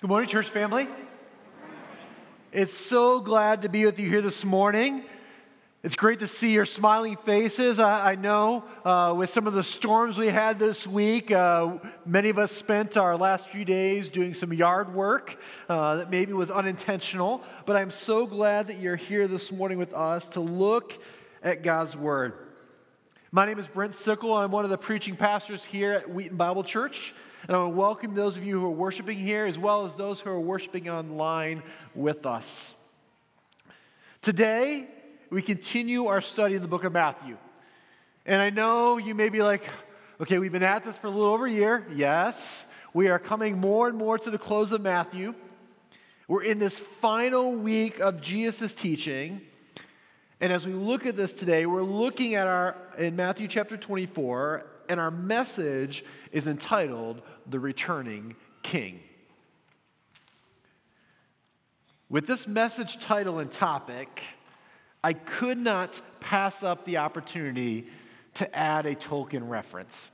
Good morning, church family. It's so glad to be with you here this morning. It's great to see your smiling faces. I, I know uh, with some of the storms we had this week, uh, many of us spent our last few days doing some yard work uh, that maybe was unintentional. But I'm so glad that you're here this morning with us to look at God's Word. My name is Brent Sickle. I'm one of the preaching pastors here at Wheaton Bible Church. And I want to welcome those of you who are worshiping here as well as those who are worshiping online with us. Today, we continue our study in the book of Matthew. And I know you may be like, okay, we've been at this for a little over a year. Yes, we are coming more and more to the close of Matthew. We're in this final week of Jesus' teaching. And as we look at this today, we're looking at our, in Matthew chapter 24, and our message is entitled The Returning King. With this message title and topic, I could not pass up the opportunity to add a Tolkien reference.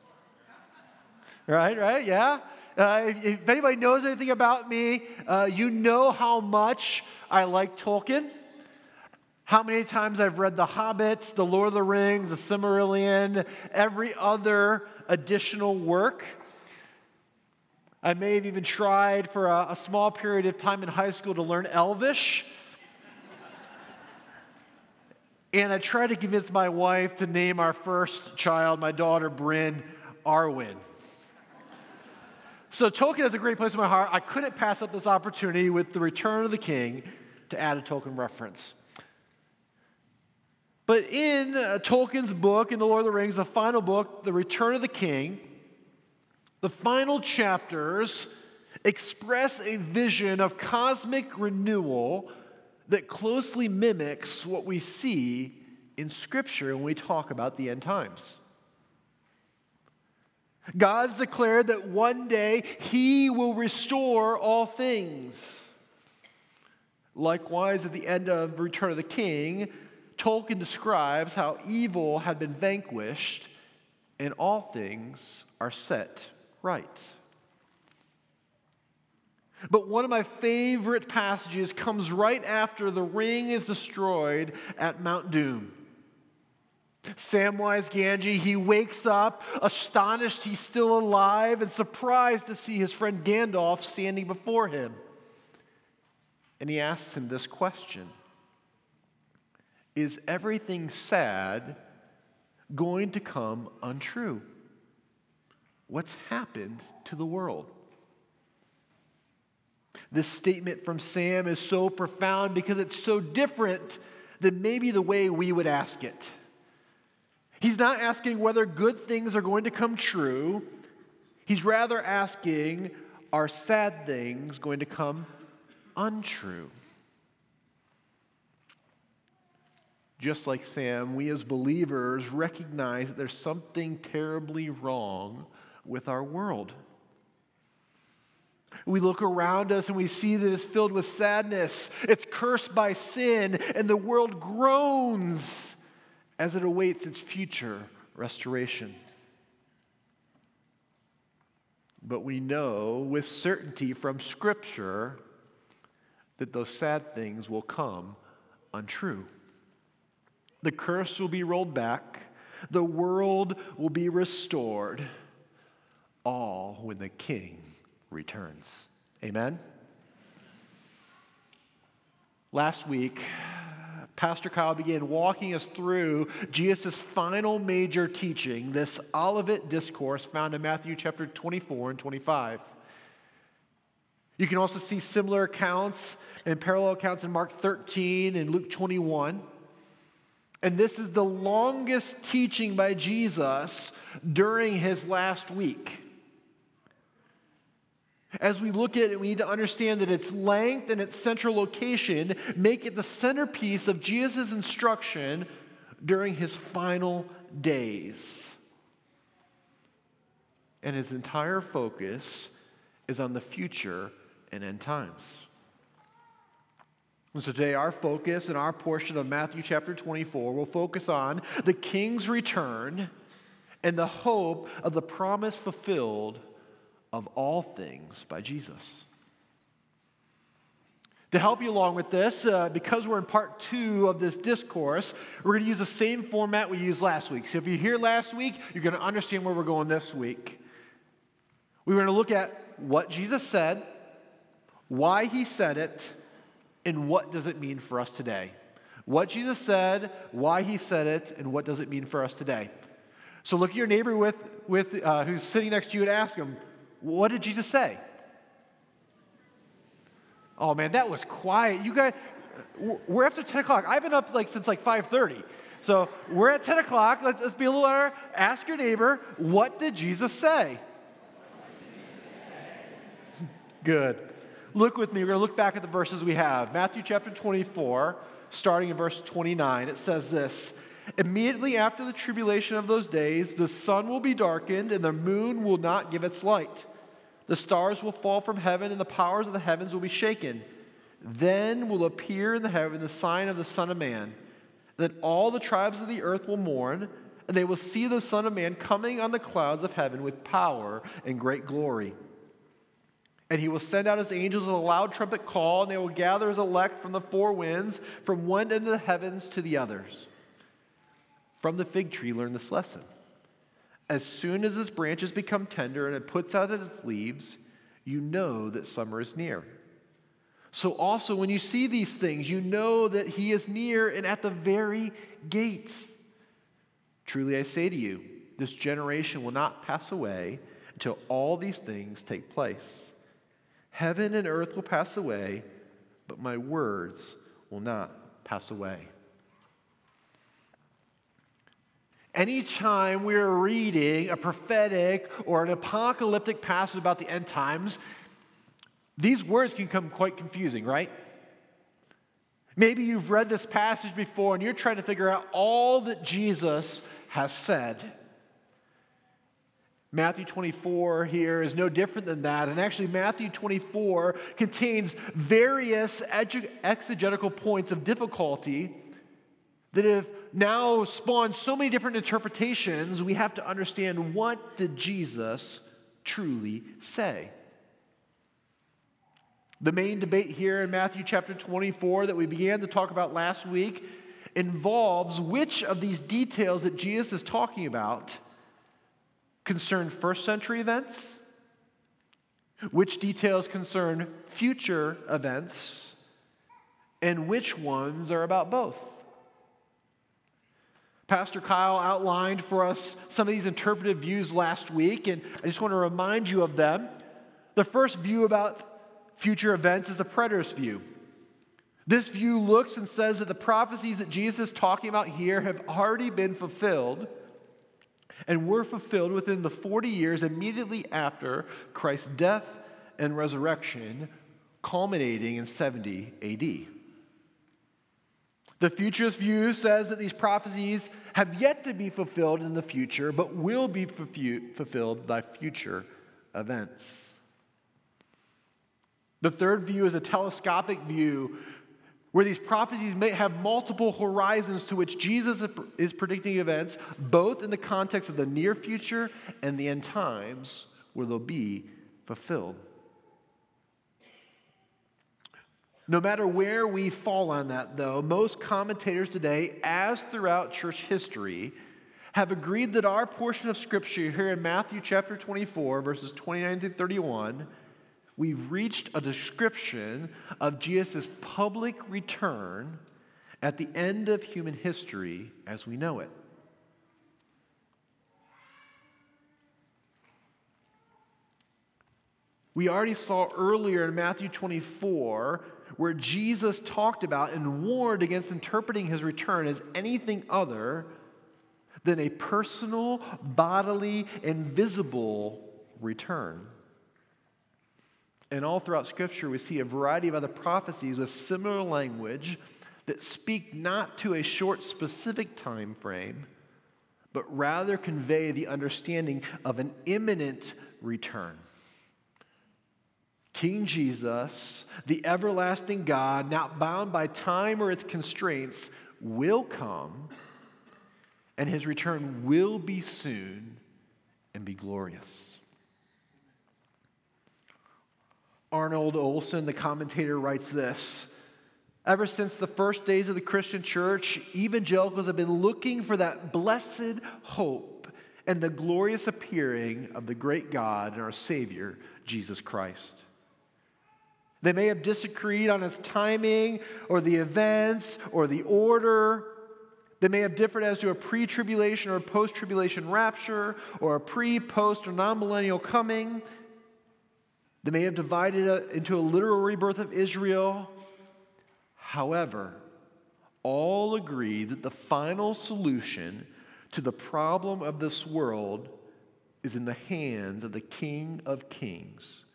Right, right, yeah? Uh, if, anybody knows anything about me, uh, you know how much I like Tolkien. How many times I've read The Hobbits, The Lord of the Rings, The Silmarillion, every other additional work. I may have even tried for a, a small period of time in high school to learn Elvish. and I tried to convince my wife to name our first child, my daughter Bryn, Arwen. So Tolkien has a great place in my heart. I couldn't pass up this opportunity with the Return of the King to add a Tolkien reference. But in uh, Tolkien's book, in The Lord of the Rings, the final book, The Return of the King, the final chapters express a vision of cosmic renewal that closely mimics what we see in Scripture when we talk about the end times. God's declared that one day He will restore all things. Likewise, at the end of Return of the King, Tolkien describes how evil had been vanquished and all things are set right. But one of my favorite passages comes right after the ring is destroyed at Mount Doom. Samwise Gamgee, he wakes up astonished he's still alive and surprised to see his friend Gandalf standing before him. And he asks him this question is everything sad going to come untrue? What's happened to the world? This statement from Sam is so profound because it's so different than maybe the way we would ask it. He's not asking whether good things are going to come true. He's rather asking, are sad things going to come untrue? Just like Sam, we as believers recognize that there's something terribly wrong with our world. We look around us and we see that it's filled with sadness, it's cursed by sin, and the world groans as it awaits its future restoration. But we know with certainty from Scripture that those sad things will come untrue. The curse will be rolled back. The world will be restored. All when the king returns. Amen? Last week, Pastor Kyle began walking us through Jesus' final major teaching, this Olivet discourse found in Matthew chapter 24 and 25. You can also see similar accounts and parallel accounts in Mark 13 and Luke 21. And this is the longest teaching by Jesus during his last week. As we look at it, we need to understand that its length and its central location make it the centerpiece of Jesus' instruction during his final days. And his entire focus is on the future and end times. And so today, our focus and our portion of Matthew chapter 24 will focus on the king's return and the hope of the promise fulfilled of all things by Jesus. To help you along with this, uh, because we're in part two of this discourse, we're going to use the same format we used last week. So if you're here last week, you're going to understand where we're going this week. We're going to look at what Jesus said, why he said it, and what does it mean for us today. What Jesus said, why he said it, and what does it mean for us today. So look at your neighbor with, with, uh, who's sitting next to you and ask him, What did Jesus say? Oh man, that was quiet. You guys, we're after 10 o'clock. I've been up like since like 5:30. So we're at 10 o'clock. Let's, let's be a little louder. Ask your neighbor, what did Jesus say? Good. Look with me. We're going to look back at the verses we have. Matthew chapter 24, starting in verse 29. It says this Immediately after the tribulation of those days, the sun will be darkened, and the moon will not give its light. The stars will fall from heaven, and the powers of the heavens will be shaken. Then will appear in the heaven the sign of the Son of Man. Then all the tribes of the earth will mourn, and they will see the Son of Man coming on the clouds of heaven with power and great glory. And he will send out his angels with a loud trumpet call, and they will gather his elect from the four winds, from one end of the heavens to the others. From the fig tree, learn this lesson. As soon as its branches become tender and it puts out its leaves, you know that summer is near. So, also, when you see these things, you know that he is near and at the very gates. Truly, I say to you, this generation will not pass away until all these things take place. Heaven and earth will pass away, but my words will not pass away. Anytime we're reading a prophetic or an apocalyptic passage about the end times, these words can come quite confusing, right? Maybe you've read this passage before and you're trying to figure out all that Jesus has said. Matthew 24 here is no different than that. And actually, Matthew 24 contains various exegetical points of difficulty that have now spawned so many different interpretations, we have to understand what did Jesus truly say. The main debate here in Matthew chapter 24 that we began to talk about last week involves which of these details that Jesus is talking about concern first century events, which details concern future events, and which ones are about both. Pastor Kyle outlined for us some of these interpretive views last week, and I just want to remind you of them. The first view about future events is the preterist view. This view looks and says that the prophecies that Jesus is talking about here have already been fulfilled and were fulfilled within the 40 years immediately after Christ's death and resurrection, culminating in 70 AD. The futurist view says that these prophecies have yet to be fulfilled in the future, but will be fulfilled by future events. The third view is a telescopic view where these prophecies may have multiple horizons to which Jesus is predicting events, both in the context of the near future and the end times where they'll be fulfilled. No matter where we fall on that, though, most commentators today, as throughout church history, have agreed that our portion of Scripture here in Matthew chapter 24, verses 29 through 31, we've reached a description of Jesus' public return at the end of human history as we know it. We already saw earlier in Matthew 24 where Jesus talked about and warned against interpreting his return as anything other than a personal, bodily, and visible return. And all throughout Scripture, we see a variety of other prophecies with similar language that speak not to a short, specific time frame, but rather convey the understanding of an imminent return. King Jesus, the everlasting God, not bound by time or its constraints, will come, and his return will be soon and be glorious. Arnold Olson, the commentator, writes this. Ever since the first days of the Christian church, evangelicals have been looking for that blessed hope and the glorious appearing of the great God and our Savior, Jesus Christ. They may have disagreed on its timing or the events or the order. They may have differed as to a pre tribulation or post tribulation rapture or a pre, post, or non millennial coming. They may have divided uh, into a literal rebirth of Israel. However, all agree that the final solution to the problem of this world is in the hands of the King of Kings,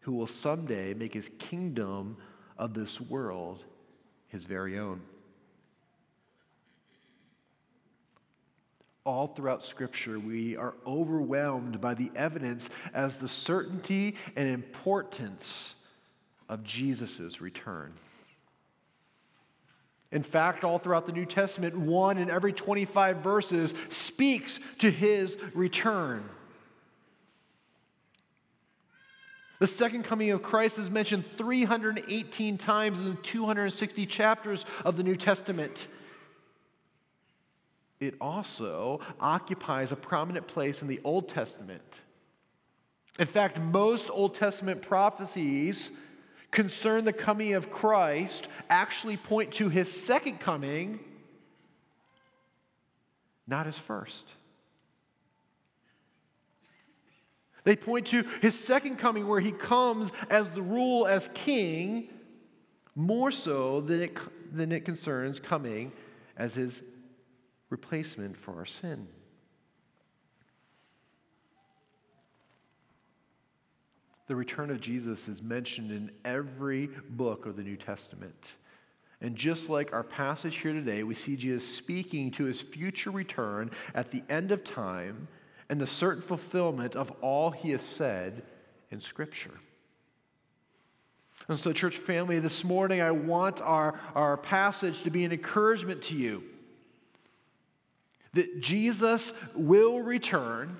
who will someday make his kingdom of this world his very own. All throughout Scripture, we are overwhelmed by the evidence as the certainty and importance of Jesus' return. In fact, all throughout the New Testament, one in every 25 verses speaks to his return. The second coming of Christ is mentioned 318 times in the 260 chapters of the New Testament it also occupies a prominent place in the Old Testament. In fact, most Old Testament prophecies concern the coming of Christ actually point to his second coming, not his first. They point to his second coming where he comes as the rule as king more so than it, than it concerns coming as his replacement for our sin. The return of Jesus is mentioned in every book of the New Testament. And just like our passage here today, we see Jesus speaking to his future return at the end of time and the certain fulfillment of all he has said in Scripture. And so, church family, this morning I want our, our passage to be an encouragement to you that Jesus will return.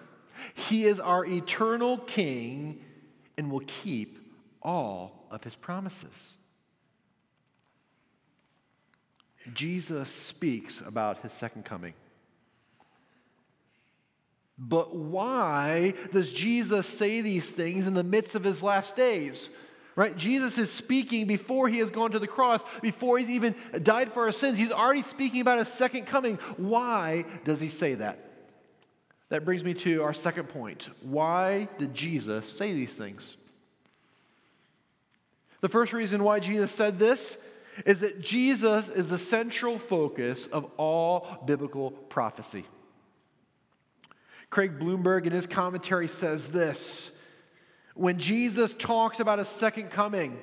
He is our eternal King and will keep all of his promises. Jesus speaks about his second coming. But why does Jesus say these things in the midst of his last days? Right? Jesus is speaking before he has gone to the cross, before he's even died for our sins. He's already speaking about a second coming. Why does he say that? That brings me to our second point. Why did Jesus say these things? The first reason why Jesus said this is that Jesus is the central focus of all biblical prophecy. Craig Blomberg in his commentary says this when Jesus talks about a second coming,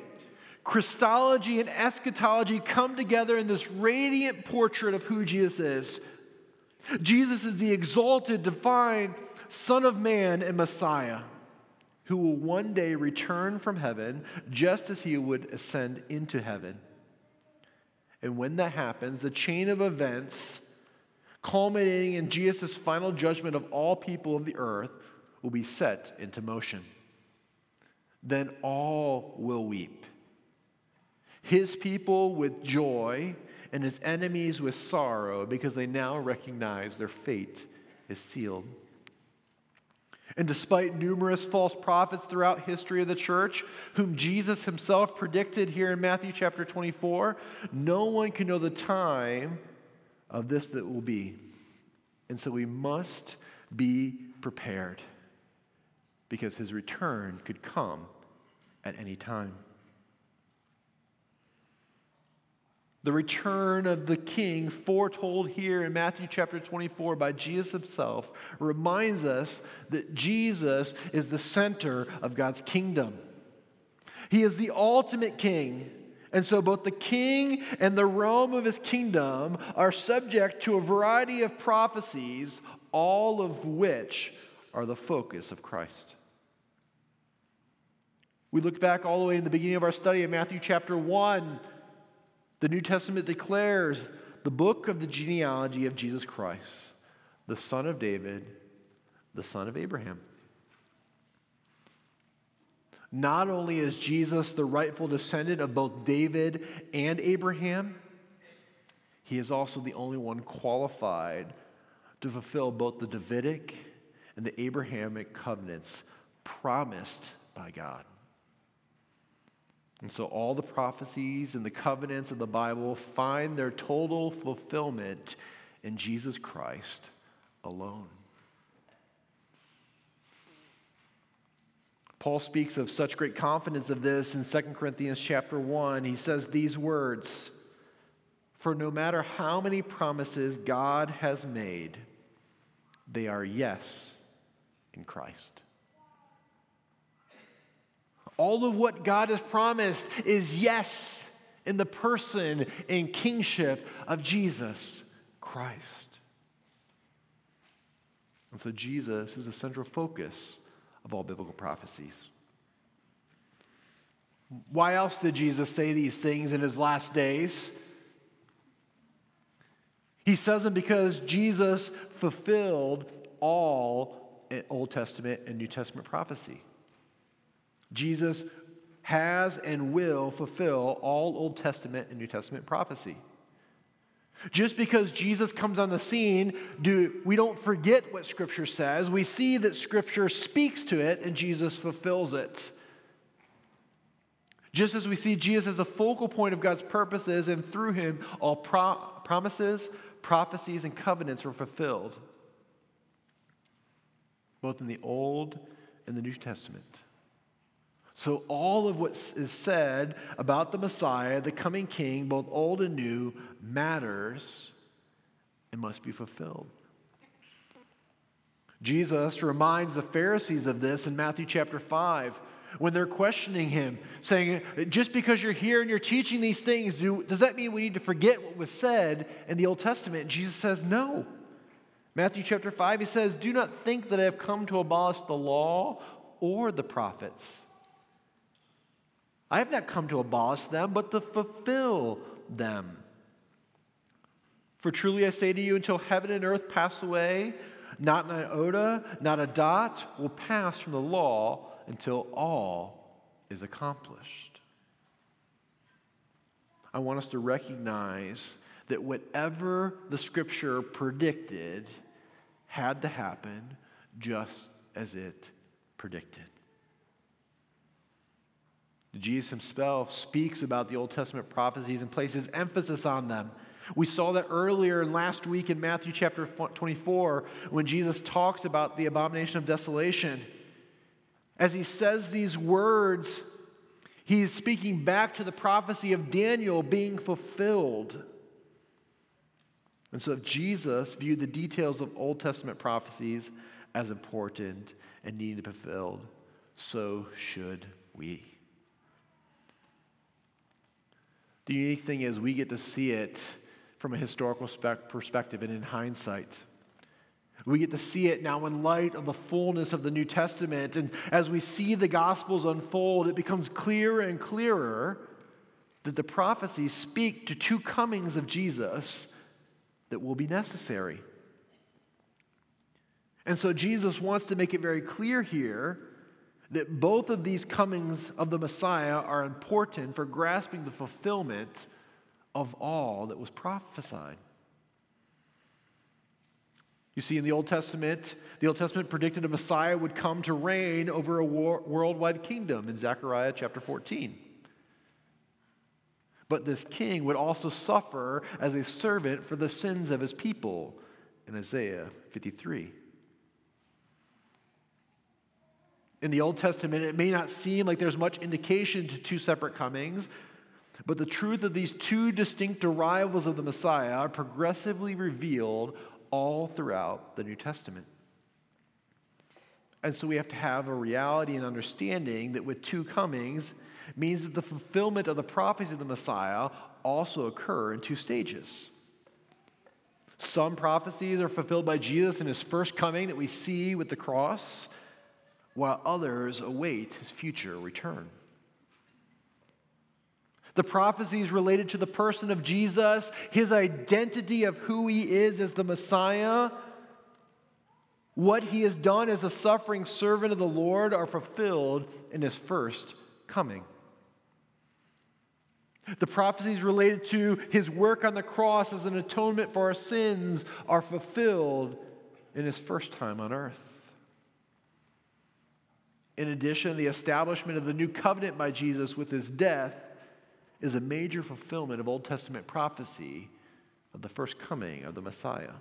Christology and eschatology come together in this radiant portrait of who Jesus is. Jesus is the exalted, divine Son of Man and Messiah who will one day return from heaven just as he would ascend into heaven. And when that happens, the chain of events culminating in Jesus' final judgment of all people of the earth will be set into motion then all will weep. His people with joy, and his enemies with sorrow, because they now recognize their fate is sealed. And despite numerous false prophets throughout history of the church, whom Jesus himself predicted here in Matthew chapter 24, no one can know the time of this that will be. And so we must be prepared because his return could come at any time. The return of the king, foretold here in Matthew chapter 24 by Jesus himself, reminds us that Jesus is the center of God's kingdom. He is the ultimate king. And so, both the king and the realm of his kingdom are subject to a variety of prophecies, all of which are the focus of Christ. We look back all the way in the beginning of our study in Matthew chapter 1. The New Testament declares the book of the genealogy of Jesus Christ, the son of David, the son of Abraham. Not only is Jesus the rightful descendant of both David and Abraham, he is also the only one qualified to fulfill both the Davidic and the Abrahamic covenants promised by God. And so all the prophecies and the covenants of the Bible find their total fulfillment in Jesus Christ alone. Paul speaks of such great confidence of this in 2 Corinthians chapter 1. He says these words For no matter how many promises God has made, they are yes in Christ. All of what God has promised is yes in the person and kingship of Jesus Christ. And so Jesus is the central focus of all biblical prophecies. Why else did Jesus say these things in his last days? He says them because Jesus fulfilled all Old Testament and New Testament prophecy. Jesus has and will fulfill all Old Testament and New Testament prophecy. Just because Jesus comes on the scene, do, we don't forget what Scripture says. We see that Scripture speaks to it and Jesus fulfills it. Just as we see Jesus as the focal point of God's purposes, and through him, all pro- promises, prophecies, and covenants were fulfilled, both in the Old and the New Testament. So, all of what is said about the Messiah, the coming king, both old and new, matters and must be fulfilled. Jesus reminds the Pharisees of this in Matthew chapter 5 when they're questioning him, saying, Just because you're here and you're teaching these things, do, does that mean we need to forget what was said in the Old Testament? And Jesus says, No. Matthew chapter 5, he says, Do not think that I have come to abolish the law or the prophets. I have not come to abolish them, but to fulfill them. For truly I say to you, until heaven and earth pass away, not an iota, not a dot will pass from the law until all is accomplished. I want us to recognize that whatever the scripture predicted had to happen just as it predicted. Jesus himself speaks about the Old Testament prophecies and places emphasis on them. We saw that earlier in last week in Matthew chapter 24 when Jesus talks about the abomination of desolation. As he says these words, he's speaking back to the prophecy of Daniel being fulfilled. And so, if Jesus viewed the details of Old Testament prophecies as important and needing to be fulfilled, so should we. The unique thing is, we get to see it from a historical perspective and in hindsight. We get to see it now in light of the fullness of the New Testament. And as we see the Gospels unfold, it becomes clearer and clearer that the prophecies speak to two comings of Jesus that will be necessary. And so Jesus wants to make it very clear here that both of these comings of the Messiah are important for grasping the fulfillment of all that was prophesied. You see, in the Old Testament, the Old Testament predicted a Messiah would come to reign over a war- worldwide kingdom in Zechariah chapter 14. But this king would also suffer as a servant for the sins of his people in Isaiah 53. In the Old Testament, it may not seem like there's much indication to two separate comings, but the truth of these two distinct arrivals of the Messiah are progressively revealed all throughout the New Testament. And so we have to have a reality and understanding that with two comings means that the fulfillment of the prophecy of the Messiah also occur in two stages. Some prophecies are fulfilled by Jesus in his first coming that we see with the cross while others await his future return. The prophecies related to the person of Jesus, his identity of who he is as the Messiah, what he has done as a suffering servant of the Lord are fulfilled in his first coming. The prophecies related to his work on the cross as an atonement for our sins are fulfilled in his first time on earth. In addition, the establishment of the new covenant by Jesus with his death is a major fulfillment of Old Testament prophecy of the first coming of the Messiah.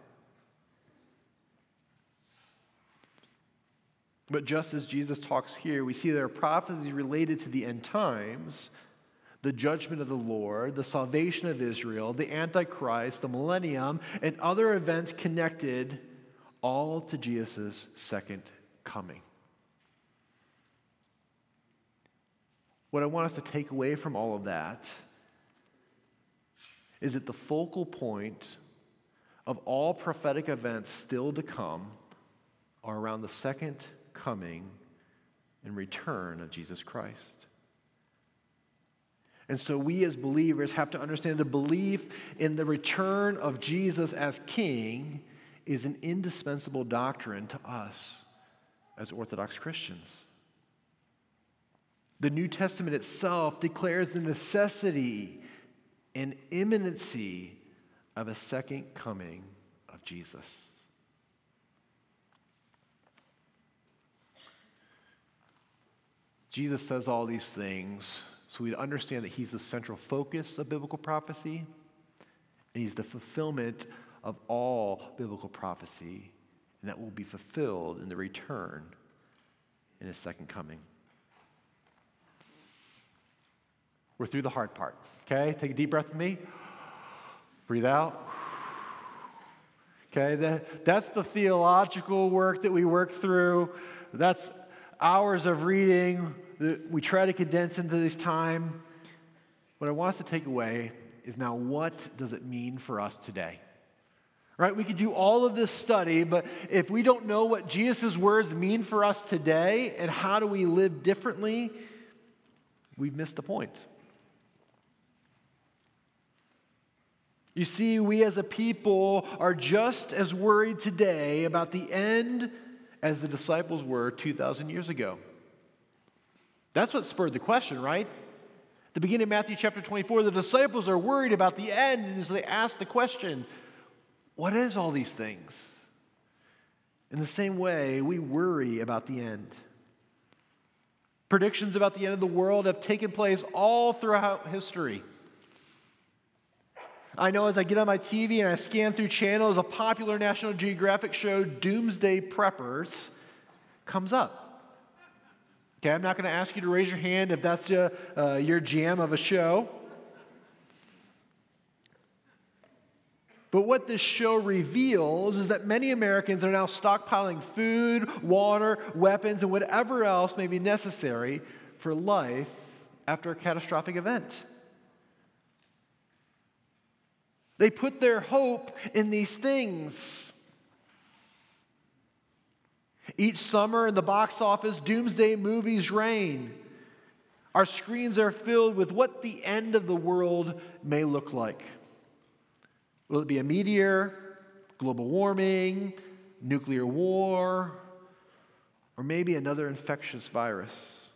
But just as Jesus talks here, we see there are prophecies related to the end times, the judgment of the Lord, the salvation of Israel, the Antichrist, the millennium, and other events connected all to Jesus' second coming. What I want us to take away from all of that is that the focal point of all prophetic events still to come are around the second coming and return of Jesus Christ. And so we as believers have to understand the belief in the return of Jesus as King is an indispensable doctrine to us as Orthodox Christians. The New Testament itself declares the necessity and imminency of a second coming of Jesus. Jesus says all these things so we understand that he's the central focus of biblical prophecy, and he's the fulfillment of all biblical prophecy, and that will be fulfilled in the return in his second coming. We're through the hard parts. Okay, take a deep breath with me. Breathe out. Okay, that, that's the theological work that we work through. That's hours of reading that we try to condense into this time. What I want us to take away is now what does it mean for us today? Right? We could do all of this study, but if we don't know what Jesus' words mean for us today and how do we live differently, we've missed the point. You see, we as a people are just as worried today about the end as the disciples were 2,000 years ago. That's what spurred the question, right? the beginning of Matthew chapter 24, the disciples are worried about the end, and so they ask the question, What is all these things? In the same way, we worry about the end. Predictions about the end of the world have taken place all throughout history. I know as I get on my TV and I scan through channels, a popular National Geographic show, Doomsday Preppers, comes up. Okay, I'm not going to ask you to raise your hand if that's uh, uh, your jam of a show. But what this show reveals is that many Americans are now stockpiling food, water, weapons, and whatever else may be necessary for life after a catastrophic event. They put their hope in these things. Each summer in the box office, doomsday movies reign. Our screens are filled with what the end of the world may look like. Will it be a meteor, global warming, nuclear war, or maybe another infectious virus?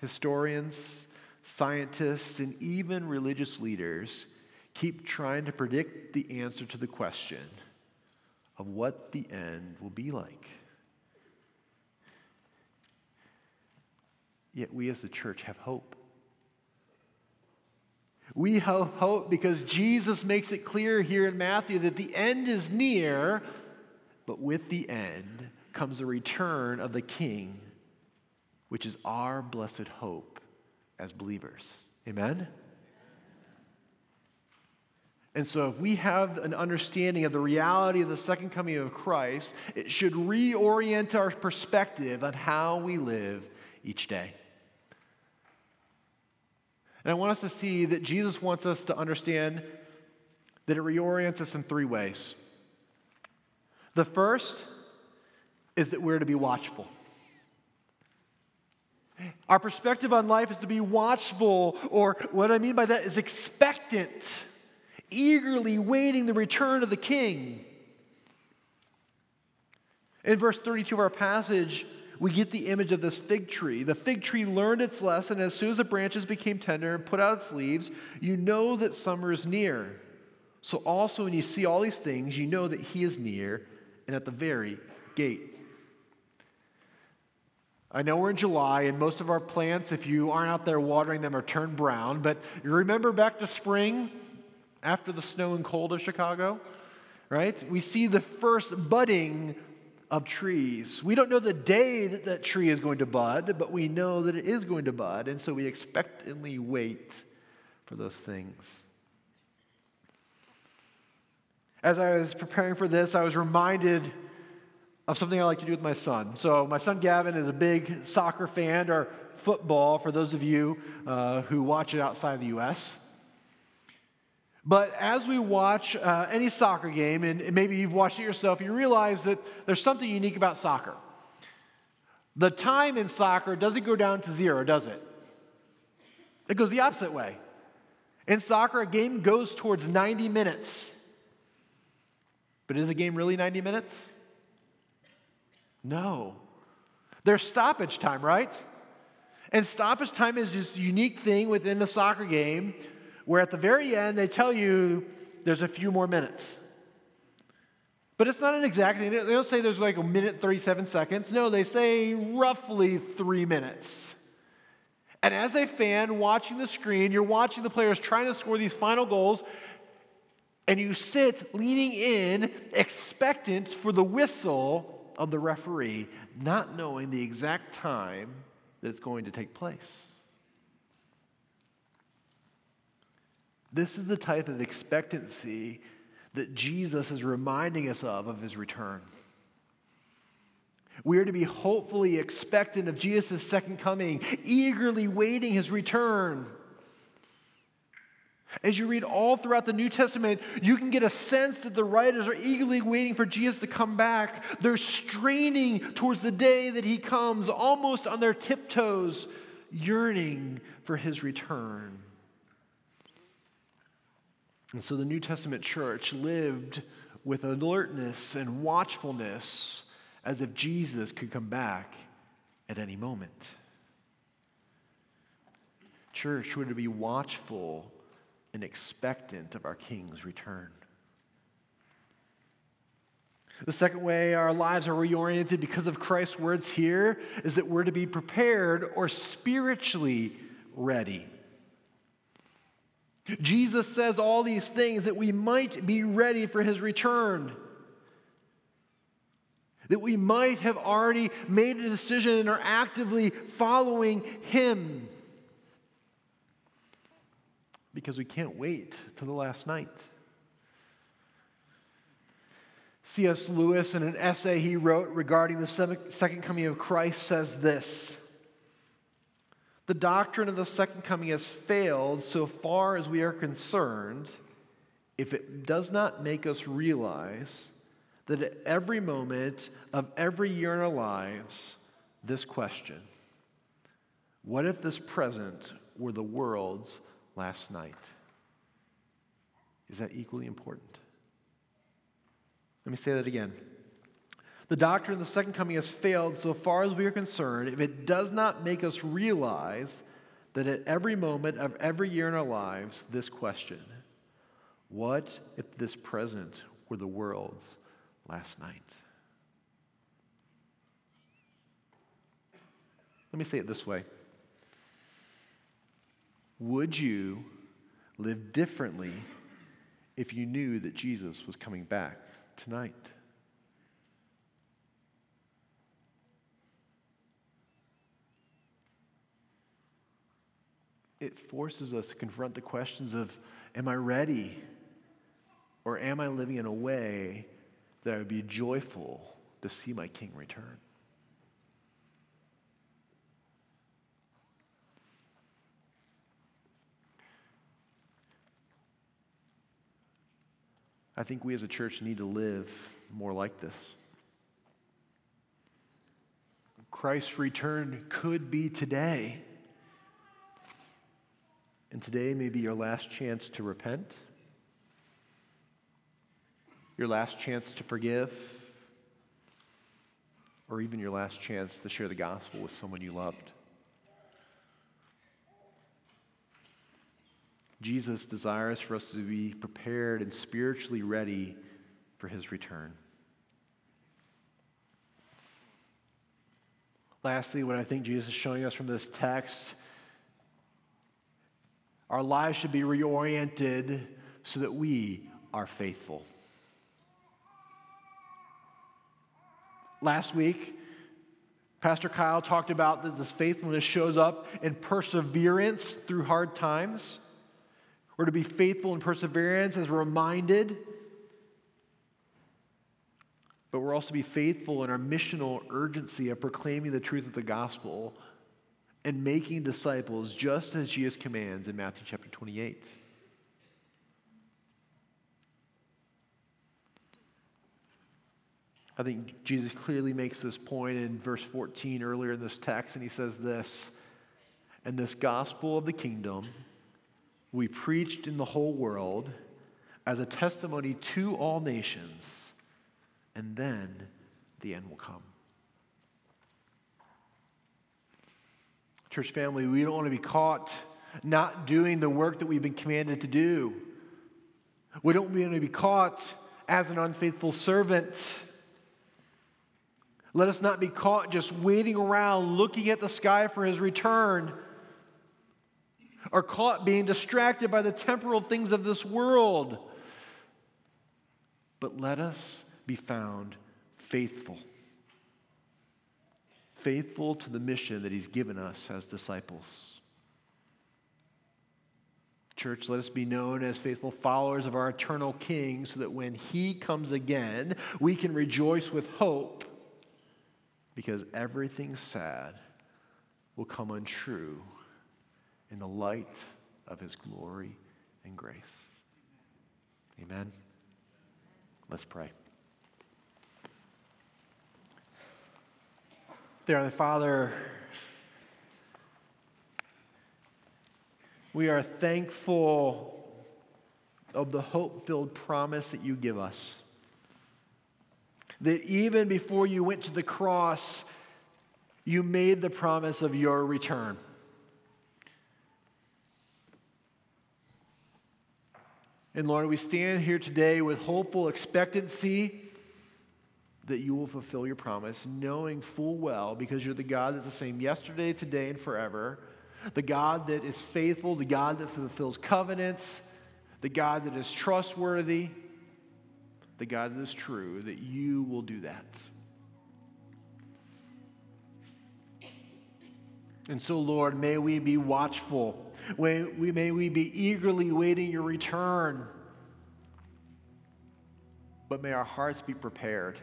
Historians scientists, and even religious leaders keep trying to predict the answer to the question of what the end will be like. Yet we as the church have hope. We have hope because Jesus makes it clear here in Matthew that the end is near, but with the end comes the return of the King, which is our blessed hope as believers. Amen? And so, if we have an understanding of the reality of the second coming of Christ, it should reorient our perspective on how we live each day. And I want us to see that Jesus wants us to understand that it reorients us in three ways. The first is that we're to be watchful. Our perspective on life is to be watchful, or what I mean by that is expectant, eagerly waiting the return of the king. In verse 32 of our passage, we get the image of this fig tree. The fig tree learned its lesson. As soon as the branches became tender and put out its leaves, you know that summer is near. So also, when you see all these things, you know that he is near and at the very gate. I know we're in July, and most of our plants, if you aren't out there watering them, are turned brown. But you remember back to spring after the snow and cold of Chicago, right? We see the first budding of trees. We don't know the day that that tree is going to bud, but we know that it is going to bud, and so we expectantly wait for those things. As I was preparing for this, I was reminded of something I like to do with my son. So, my son Gavin is a big soccer fan, or football, for those of you uh, who watch it outside the U.S. But as we watch uh, any soccer game, and maybe you've watched it yourself, you realize that there's something unique about soccer. The time in soccer doesn't go down to zero, does it? It goes the opposite way. In soccer, a game goes towards 90 minutes. But is a game really 90 minutes? No. There's stoppage time, right? And stoppage time is this unique thing within the soccer game where at the very end they tell you there's a few more minutes. But it's not an exact thing. They don't say there's like a minute 37 seconds. No, they say roughly three minutes. And as a fan watching the screen, you're watching the players trying to score these final goals, and you sit leaning in, expectant for the whistle of the referee, not knowing the exact time that it's going to take place. This is the type of expectancy that Jesus is reminding us of of his return. We are to be hopefully expectant of Jesus' second coming, eagerly waiting his return. As you read all throughout the New Testament, you can get a sense that the writers are eagerly waiting for Jesus to come back. They're straining towards the day that he comes, almost on their tiptoes, yearning for his return. And so the New Testament church lived with alertness and watchfulness as if Jesus could come back at any moment. Church, we're to be watchful and expectant of our King's return. The second way our lives are reoriented because of Christ's words here is that we're to be prepared or spiritually ready. Jesus says all these things that we might be ready for his return. That we might have already made a decision and are actively following him because we can't wait to the last night. C.S. Lewis, in an essay he wrote regarding the second coming of Christ, says this The doctrine of the second coming has failed so far as we are concerned if it does not make us realize that at every moment of every year in our lives, this question What if this present were the world's last night. Is that equally important? Let me say that again. The doctrine of the second coming has failed so far as we are concerned if it does not make us realize that at every moment of every year in our lives, this question what if this present were the world's last night? Let me say it this way. Would you live differently if you knew that Jesus was coming back tonight? It forces us to confront the questions of Am I ready? Or am I living in a way that I would be joyful to see my King return? I think we as a church need to live more like this. Christ's return could be today. And today may be your last chance to repent, your last chance to forgive, or even your last chance to share the gospel with someone you loved. Jesus desires for us to be prepared and spiritually ready for his return. Lastly, what I think Jesus is showing us from this text, our lives should be reoriented so that we are faithful. Last week, Pastor Kyle talked about that this faithfulness shows up in perseverance through hard times. We're to be faithful in perseverance as reminded, but we're also to be faithful in our missional urgency of proclaiming the truth of the gospel and making disciples just as Jesus commands in Matthew chapter 28. I think Jesus clearly makes this point in verse 14 earlier in this text, and he says this And this gospel of the kingdom we preached in the whole world as a testimony to all nations, and then the end will come. Church family, we don't want to be caught not doing the work that we've been commanded to do. We don't want to be caught as an unfaithful servant. Let us not be caught just waiting around looking at the sky for his return or caught being distracted by the temporal things of this world. But let us be found faithful. Faithful to the mission that he's given us as disciples. Church, let us be known as faithful followers of our eternal King so that when he comes again, we can rejoice with hope because everything sad will come untrue in the light of his glory and grace. Amen. Let's pray. Dear Father, we are thankful of the hope filled promise that you give us that even before you went to the cross, you made the promise of your return. And Lord, we stand here today with hopeful expectancy that you will fulfill your promise, knowing full well, because you're the God that's the same yesterday, today, and forever, the God that is faithful, the God that fulfills covenants, the God that is trustworthy the God that is true, that you will do that. And so, Lord, may we be watchful. May we, may we be eagerly waiting your return. But may our hearts be prepared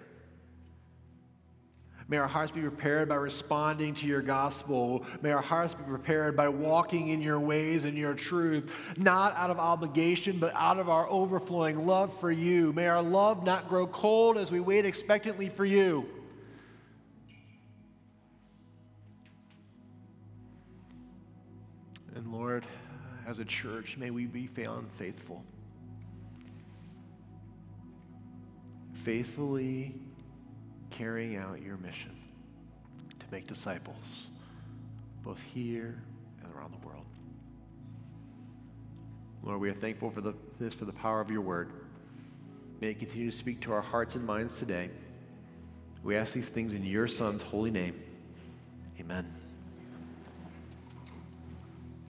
May our hearts be prepared by responding to your gospel. May our hearts be prepared by walking in your ways and your truth, not out of obligation, but out of our overflowing love for you. May our love not grow cold as we wait expectantly for you. As a church, may we be found faithful. Faithfully carrying out your mission to make disciples, both here and around the world. Lord, we are thankful for the, this, for the power of your word. May it continue to speak to our hearts and minds today. We ask these things in your Son's holy name. Amen.